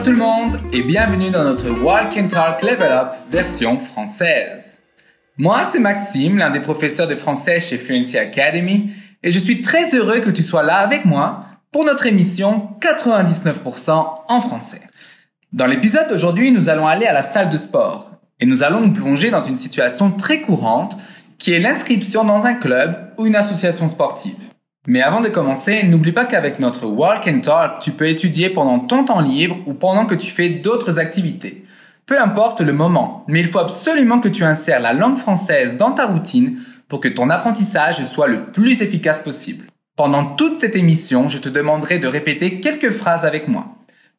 Bonjour tout le monde et bienvenue dans notre Walk and Talk Level Up version française. Moi, c'est Maxime, l'un des professeurs de français chez Fluency Academy, et je suis très heureux que tu sois là avec moi pour notre émission 99% en français. Dans l'épisode d'aujourd'hui, nous allons aller à la salle de sport et nous allons nous plonger dans une situation très courante qui est l'inscription dans un club ou une association sportive. Mais avant de commencer, n'oublie pas qu'avec notre Walk and Talk, tu peux étudier pendant ton temps libre ou pendant que tu fais d'autres activités. Peu importe le moment, mais il faut absolument que tu insères la langue française dans ta routine pour que ton apprentissage soit le plus efficace possible. Pendant toute cette émission, je te demanderai de répéter quelques phrases avec moi.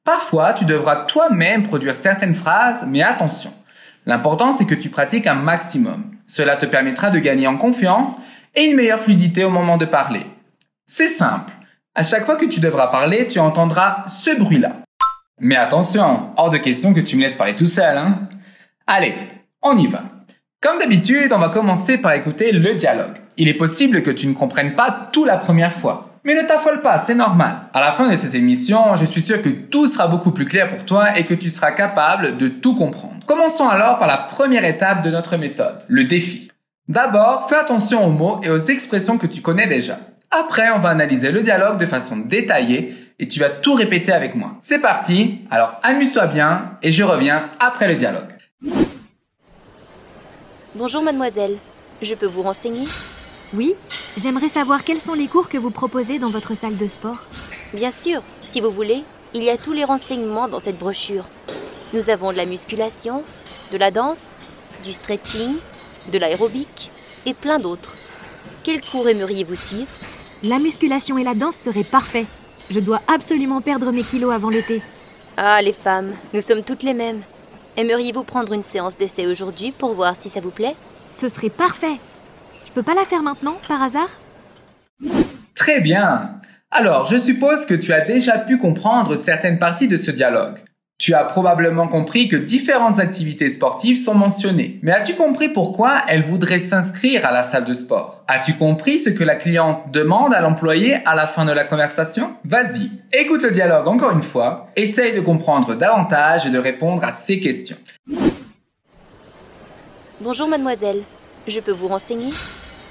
Parfois, tu devras toi-même produire certaines phrases, mais attention. L'important, c'est que tu pratiques un maximum. Cela te permettra de gagner en confiance et une meilleure fluidité au moment de parler. C'est simple. À chaque fois que tu devras parler, tu entendras ce bruit-là. Mais attention, hors de question que tu me laisses parler tout seul, hein. Allez, on y va. Comme d'habitude, on va commencer par écouter le dialogue. Il est possible que tu ne comprennes pas tout la première fois. Mais ne t'affole pas, c'est normal. À la fin de cette émission, je suis sûr que tout sera beaucoup plus clair pour toi et que tu seras capable de tout comprendre. Commençons alors par la première étape de notre méthode, le défi. D'abord, fais attention aux mots et aux expressions que tu connais déjà. Après, on va analyser le dialogue de façon détaillée et tu vas tout répéter avec moi. C'est parti, alors amuse-toi bien et je reviens après le dialogue. Bonjour mademoiselle, je peux vous renseigner? Oui, j'aimerais savoir quels sont les cours que vous proposez dans votre salle de sport. Bien sûr, si vous voulez, il y a tous les renseignements dans cette brochure. Nous avons de la musculation, de la danse, du stretching, de l'aérobic et plein d'autres. Quel cours aimeriez-vous suivre? La musculation et la danse seraient parfaits. Je dois absolument perdre mes kilos avant l'été. Ah, les femmes, nous sommes toutes les mêmes. Aimeriez-vous prendre une séance d'essai aujourd'hui pour voir si ça vous plaît? Ce serait parfait. Je peux pas la faire maintenant, par hasard? Très bien. Alors, je suppose que tu as déjà pu comprendre certaines parties de ce dialogue. Tu as probablement compris que différentes activités sportives sont mentionnées. Mais as-tu compris pourquoi elle voudrait s'inscrire à la salle de sport? As-tu compris ce que la cliente demande à l'employé à la fin de la conversation? Vas-y, écoute le dialogue encore une fois, essaye de comprendre davantage et de répondre à ces questions. Bonjour mademoiselle, je peux vous renseigner?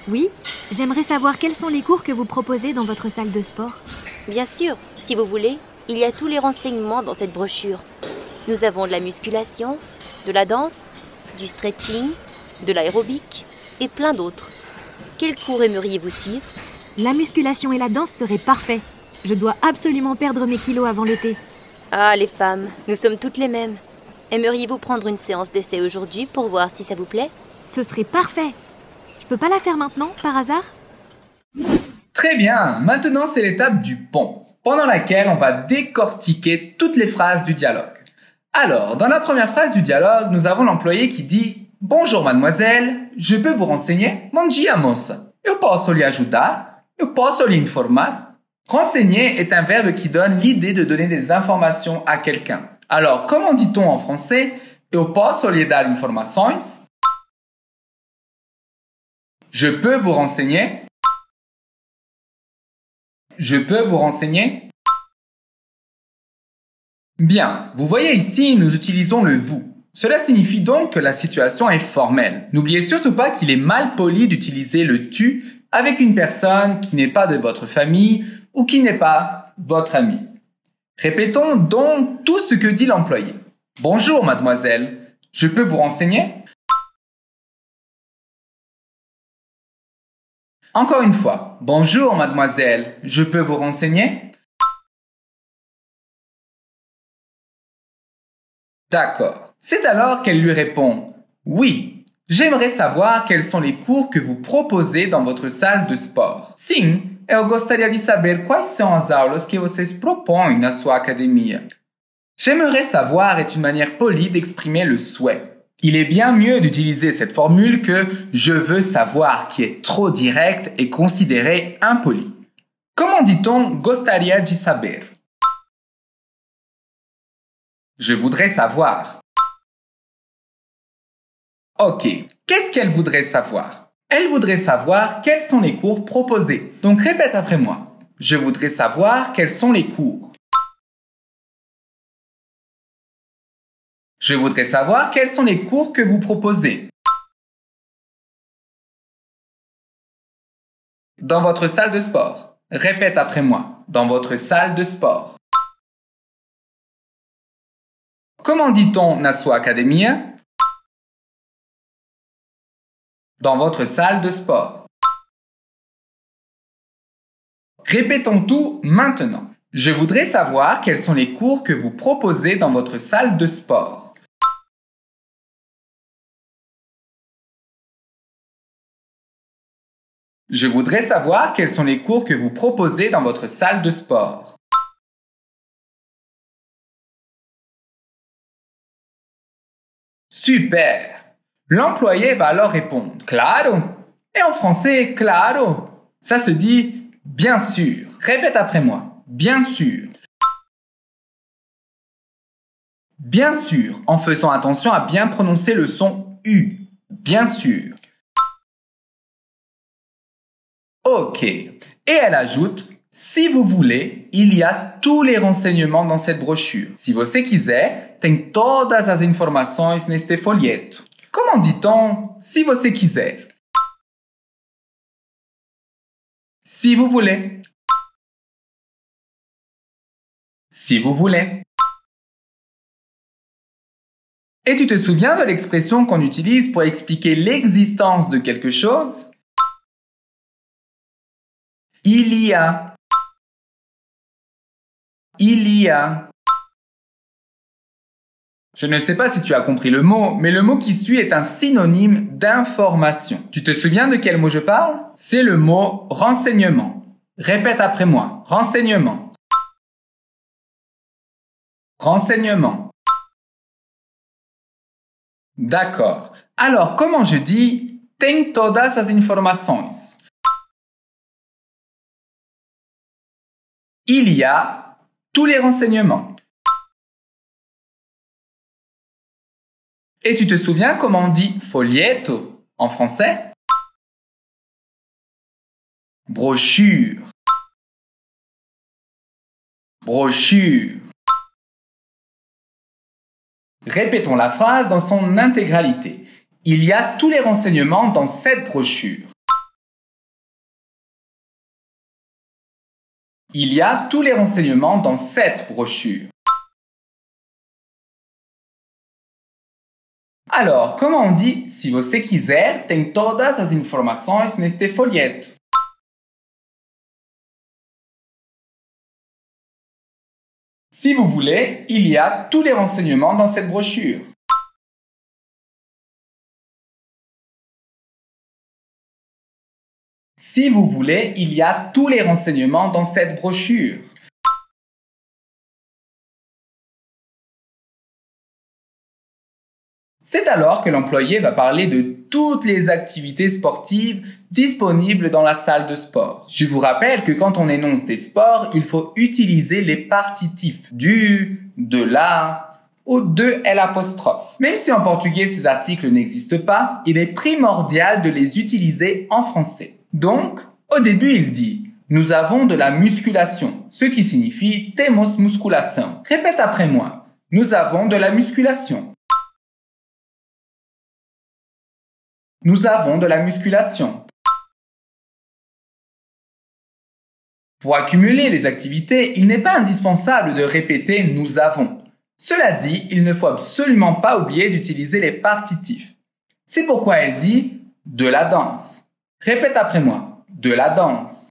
Oui, j'aimerais savoir quels sont les cours que vous proposez dans votre salle de sport. Bien sûr, si vous voulez, il y a tous les renseignements dans cette brochure. Nous avons de la musculation, de la danse, du stretching, de l'aérobic et plein d'autres. Quel cours aimeriez-vous suivre? La musculation et la danse seraient parfaits. Je dois absolument perdre mes kilos avant l'été. Ah, les femmes, nous sommes toutes les mêmes. Aimeriez-vous prendre une séance d'essai aujourd'hui pour voir si ça vous plaît? Ce serait parfait. Je peux pas la faire maintenant, par hasard? Très bien, maintenant c'est l'étape du pont pendant laquelle on va décortiquer toutes les phrases du dialogue. Alors, dans la première phrase du dialogue, nous avons l'employé qui dit Bonjour mademoiselle, je peux vous renseigner moça. Eu posso lhe ajudar? Eu posso lhe informar? Renseigner est un verbe qui donne l'idée de donner des informations à quelqu'un. Alors, comment dit-on en français posso dar? Je peux vous renseigner je peux vous renseigner? Bien, vous voyez ici, nous utilisons le vous. Cela signifie donc que la situation est formelle. N'oubliez surtout pas qu'il est mal poli d'utiliser le tu avec une personne qui n'est pas de votre famille ou qui n'est pas votre ami. Répétons donc tout ce que dit l'employé. Bonjour mademoiselle, je peux vous renseigner? Encore une fois, bonjour mademoiselle, je peux vous renseigner? D'accord. C'est alors qu'elle lui répond Oui, j'aimerais savoir quels sont les cours que vous proposez dans votre salle de sport. Sim, eu gostaria de saber quais são as aulas que vocês propõem na sua academia. J'aimerais savoir est une manière polie d'exprimer le souhait. Il est bien mieux d'utiliser cette formule que je veux savoir qui est trop direct et considéré impoli. Comment dit-on gostaria de saber? Je voudrais savoir. Ok, qu'est-ce qu'elle voudrait savoir? Elle voudrait savoir quels sont les cours proposés. Donc répète après moi. Je voudrais savoir quels sont les cours. Je voudrais savoir quels sont les cours que vous proposez. Dans votre salle de sport. Répète après moi. Dans votre salle de sport. Comment dit-on na sua academia? Dans votre salle de sport. Répétons tout maintenant. Je voudrais savoir quels sont les cours que vous proposez dans votre salle de sport. Je voudrais savoir quels sont les cours que vous proposez dans votre salle de sport. Super. L'employé va alors répondre Claro. Et en français, claro. Ça se dit bien sûr. Répète après moi. Bien sûr. Bien sûr, en faisant attention à bien prononcer le son U. Bien sûr. Ok. Et elle ajoute, si vous voulez, il y a tous les renseignements dans cette brochure. Si você quiser, tem todas as informações neste folheto. Comment dit-on si você quiser? Si vous voulez. Si vous voulez. Et tu te souviens de l'expression qu'on utilise pour expliquer l'existence de quelque chose? Il y a. Il y a. Je ne sais pas si tu as compris le mot, mais le mot qui suit est un synonyme d'information. Tu te souviens de quel mot je parle? C'est le mot renseignement. Répète après moi. Renseignement. Renseignement. D'accord. Alors, comment je dis tem todas as informações Il y a tous les renseignements. Et tu te souviens comment on dit folieto en français? Brochure. Brochure. Répétons la phrase dans son intégralité. Il y a tous les renseignements dans cette brochure. Il y a tous les renseignements dans cette brochure. Alors, comment on dit si você quiser, tem todas as informações neste folheto? Si vous voulez, il y a tous les renseignements dans cette brochure. Si vous voulez, il y a tous les renseignements dans cette brochure. C'est alors que l'employé va parler de toutes les activités sportives disponibles dans la salle de sport. Je vous rappelle que quand on énonce des sports, il faut utiliser les partitifs du, de la ou de l'apostrophe. Même si en portugais ces articles n'existent pas, il est primordial de les utiliser en français. Donc, au début, il dit Nous avons de la musculation, ce qui signifie temos musculação. Répète après moi. Nous avons de la musculation. Nous avons de la musculation. Pour accumuler les activités, il n'est pas indispensable de répéter nous avons. Cela dit, il ne faut absolument pas oublier d'utiliser les partitifs. C'est pourquoi elle dit de la danse. Répète après moi. De la danse.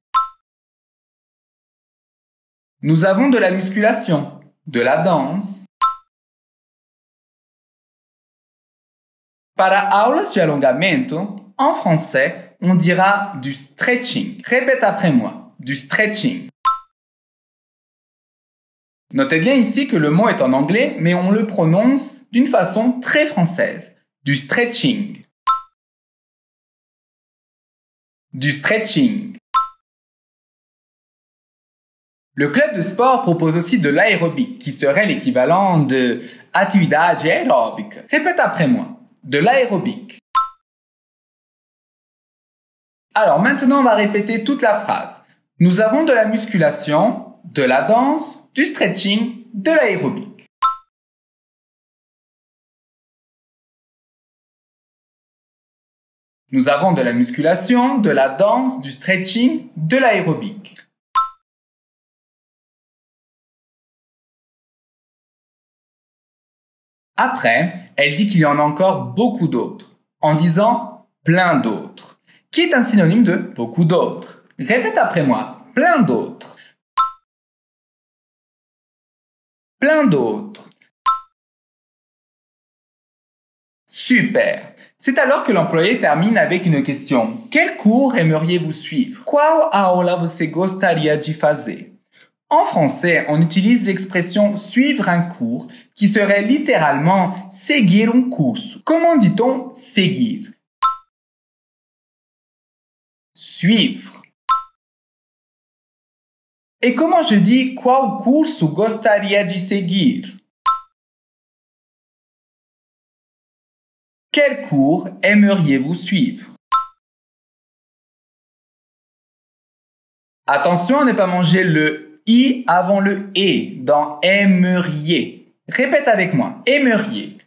Nous avons de la musculation. De la danse. Para aulas de alongamento, en français, on dira du stretching. Répète après moi. Du stretching. Notez bien ici que le mot est en anglais, mais on le prononce d'une façon très française. Du stretching du stretching. Le club de sport propose aussi de l'aérobic, qui serait l'équivalent de atividade aeróbica. Répète après moi. De l'aérobic. Alors maintenant, on va répéter toute la phrase. Nous avons de la musculation, de la danse, du stretching, de l'aérobic. Nous avons de la musculation, de la danse, du stretching, de l'aérobic. Après, elle dit qu'il y en a encore beaucoup d'autres, en disant plein d'autres, qui est un synonyme de beaucoup d'autres. Répète après moi, plein d'autres. Plein d'autres. Super. C'est alors que l'employé termine avec une question. Quel cours aimeriez-vous suivre? Qual aula você gostaria de fazer? En français, on utilise l'expression suivre un cours qui serait littéralement seguir un curso. Comment dit-on seguir? Suivre. Et comment je dis qual curso gostaria de seguir? Quel cours aimeriez-vous suivre? Attention à ne pas manger le i avant le e dans aimeriez. Répète avec moi. Aimeriez.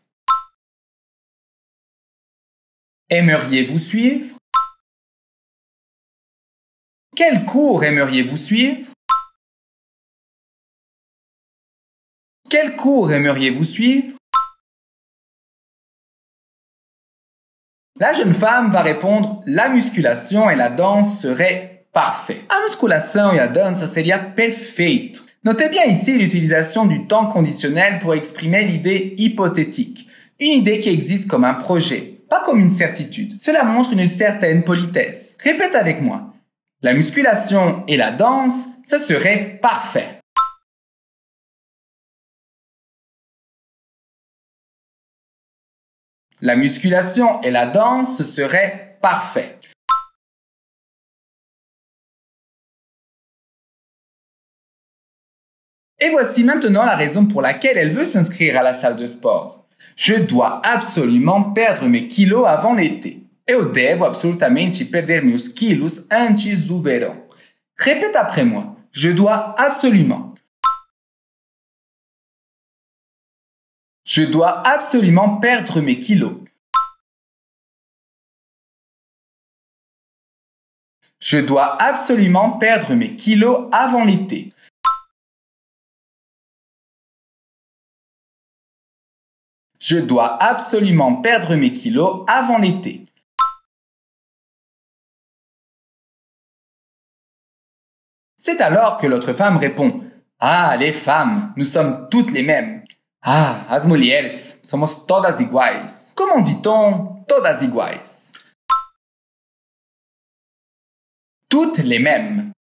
Aimeriez-vous suivre? Quel cours aimeriez-vous suivre? Quel cours aimeriez-vous suivre? La jeune femme va répondre la musculation et la danse seraient perfeito. Notez bien ici l'utilisation du temps conditionnel pour exprimer l'idée hypothétique. Une idée qui existe comme un projet, pas comme une certitude. Cela montre une certaine politesse. Répète avec moi. La musculation et la danse, ça serait parfait. La musculation et la danse seraient parfaits. Et voici maintenant la raison pour laquelle elle veut s'inscrire à la salle de sport. Je dois absolument perdre mes kilos avant l'été. Eu devo absolutamente perder meus quilos antes do verão. Répète après moi. Je dois absolument. Je dois absolument perdre mes kilos. Je dois absolument perdre mes kilos avant l'été. Je dois absolument perdre mes kilos avant l'été. C'est alors que l'autre femme répond Ah, les femmes, nous sommes toutes les mêmes. Ah, as mulheres, somos todas iguais. Comment dit-on todas iguais? Toutes les mêmes.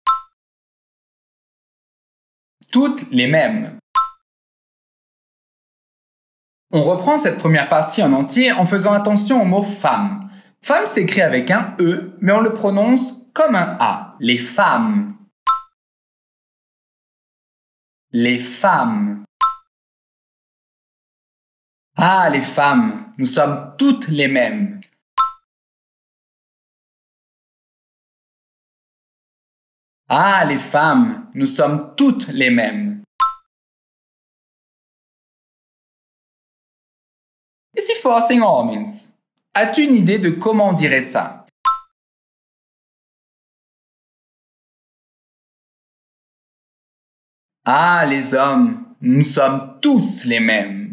Toutes les mêmes. On reprend cette première partie en entier en faisant attention au mot femme. Femme s'écrit avec un E, mais on le prononce comme un A. Les femmes. Les femmes. Ah, les femmes, nous sommes toutes les mêmes. Ah, les femmes, nous sommes toutes les mêmes. Et si fossem homens? As-tu une idée de comment on dirait ça? Ah, les hommes, nous sommes tous les mêmes.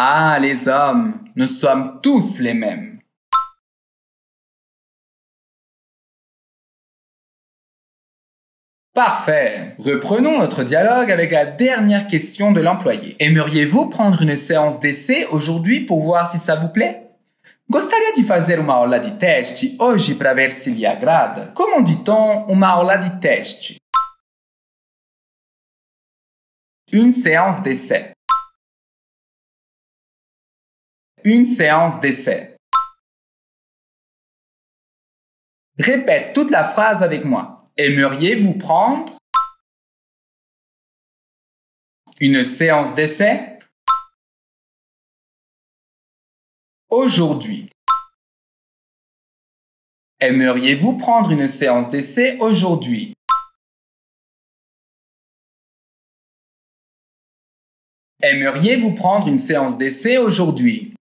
Ah, les hommes, nous sommes tous les mêmes. Parfait. Reprenons notre dialogue avec la dernière question de l'employé. Aimeriez-vous prendre une séance d'essai aujourd'hui pour voir si ça vous plaît? Gostaria de fazer uma aula de teste hoje para ver se lhe agrada? Comment dit-on uma aula de teste? Une séance d'essai. Une séance d'essai. Répète toute la phrase avec moi. Aimeriez-vous prendre une séance d'essai? Aujourd'hui Aimeriez-vous prendre une séance d'essai aujourd'hui? Aimeriez-vous prendre une séance d'essai aujourd'hui?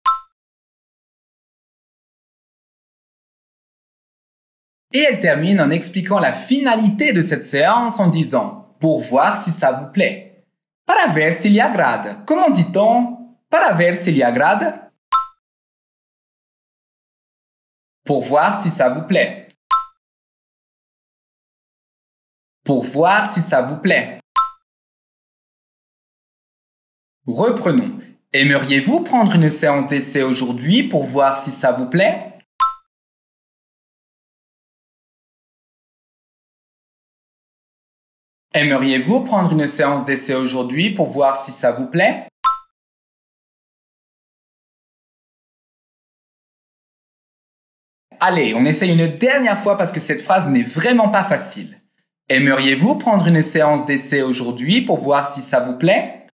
Et elle termine en expliquant la finalité de cette séance en disant pour voir si ça vous plaît. Para ver si le agrada. Comment dit-on para ver si le agrada? Pour voir si ça vous plaît. Pour voir si ça vous plaît. Reprenons. Aimeriez-vous prendre une séance d'essai aujourd'hui pour voir si ça vous plaît? Aimeriez-vous prendre une séance d'essai aujourd'hui pour voir si ça vous plaît? Allez, on essaye une dernière fois parce que cette phrase n'est vraiment pas facile. Aimeriez-vous prendre une séance d'essai aujourd'hui pour voir si ça vous plaît?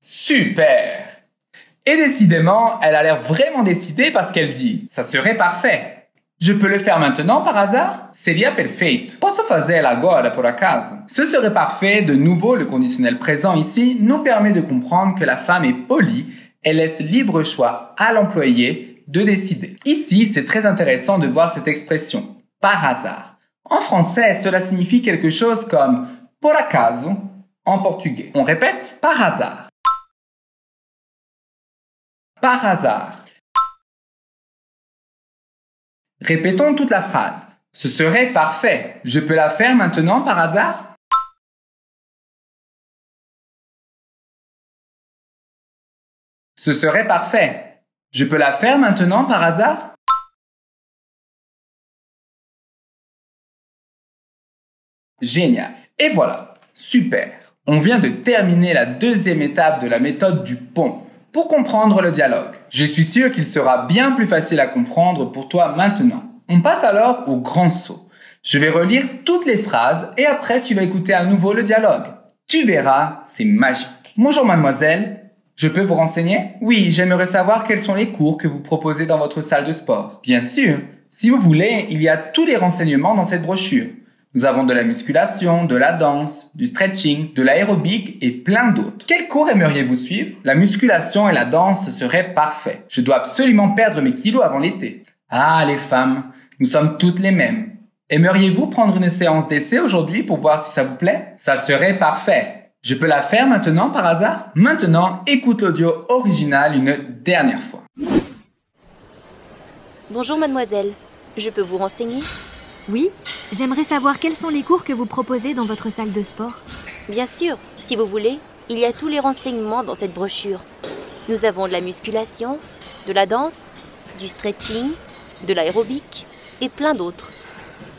Super! Et décidément, elle a l'air vraiment décidée parce qu'elle dit ⁇ ça serait parfait ⁇ je peux le faire maintenant par hasard? Seria perfeito. Posso fazer agora por acaso? Ce serait parfait. De nouveau, le conditionnel présent ici nous permet de comprendre que la femme est polie et laisse libre choix à l'employé de décider. Ici, c'est très intéressant de voir cette expression. Par hasard. En français, cela signifie quelque chose comme por acaso en portugais. On répète par hasard. Par hasard. Répétons toute la phrase. Ce serait parfait. Je peux la faire maintenant par hasard? Ce serait parfait. Je peux la faire maintenant par hasard? Génial. Et voilà. Super. On vient de terminer la deuxième étape de la méthode du pont pour comprendre le dialogue. Je suis sûr qu'il sera bien plus facile à comprendre pour toi maintenant. On passe alors au grand saut. Je vais relire toutes les phrases et après tu vas écouter à nouveau le dialogue. Tu verras, c'est magique. Bonjour mademoiselle, je peux vous renseigner? Oui, j'aimerais savoir quels sont les cours que vous proposez dans votre salle de sport. Bien sûr, si vous voulez, il y a tous les renseignements dans cette brochure. Nous avons de la musculation, de la danse, du stretching, de l'aérobic et plein d'autres. Quel cours aimeriez-vous suivre? La musculation et la danse seraient parfaits. Je dois absolument perdre mes kilos avant l'été. Ah, les femmes, nous sommes toutes les mêmes. Aimeriez-vous prendre une séance d'essai aujourd'hui pour voir si ça vous plaît? Ça serait parfait. Je peux la faire maintenant par hasard? Maintenant, écoute l'audio original une dernière fois. Bonjour mademoiselle, je peux vous renseigner Oui, j'aimerais savoir quels sont les cours que vous proposez dans votre salle de sport. Bien sûr, si vous voulez, il y a tous les renseignements dans cette brochure. Nous avons de la musculation, de la danse, du stretching, de l'aérobic et plein d'autres.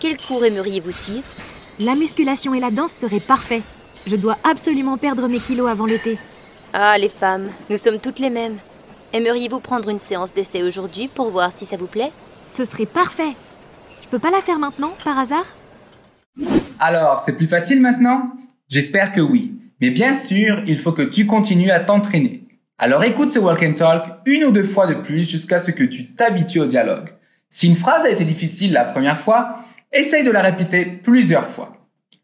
Quel cours aimeriez-vous suivre? La musculation et la danse seraient parfaits. Je dois absolument perdre mes kilos avant l'été. Ah, les femmes, nous sommes toutes les mêmes. Aimeriez-vous prendre une séance d'essai aujourd'hui pour voir si ça vous plaît? Ce serait parfait. Peux pas la faire maintenant, par hasard? Alors, c'est plus facile maintenant? J'espère que oui. Mais bien sûr, il faut que tu continues à t'entraîner. Alors écoute ce walk and talk une ou deux fois de plus jusqu'à ce que tu t'habitues au dialogue. Si une phrase a été difficile la première fois, essaye de la répéter plusieurs fois.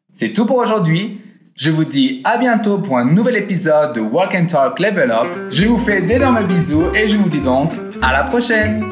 C'est tout pour aujourd'hui. Je vous dis à bientôt pour un nouvel épisode de Walk and Talk Level Up. Je vous fais d'énormes bisous et je vous dis donc à la prochaine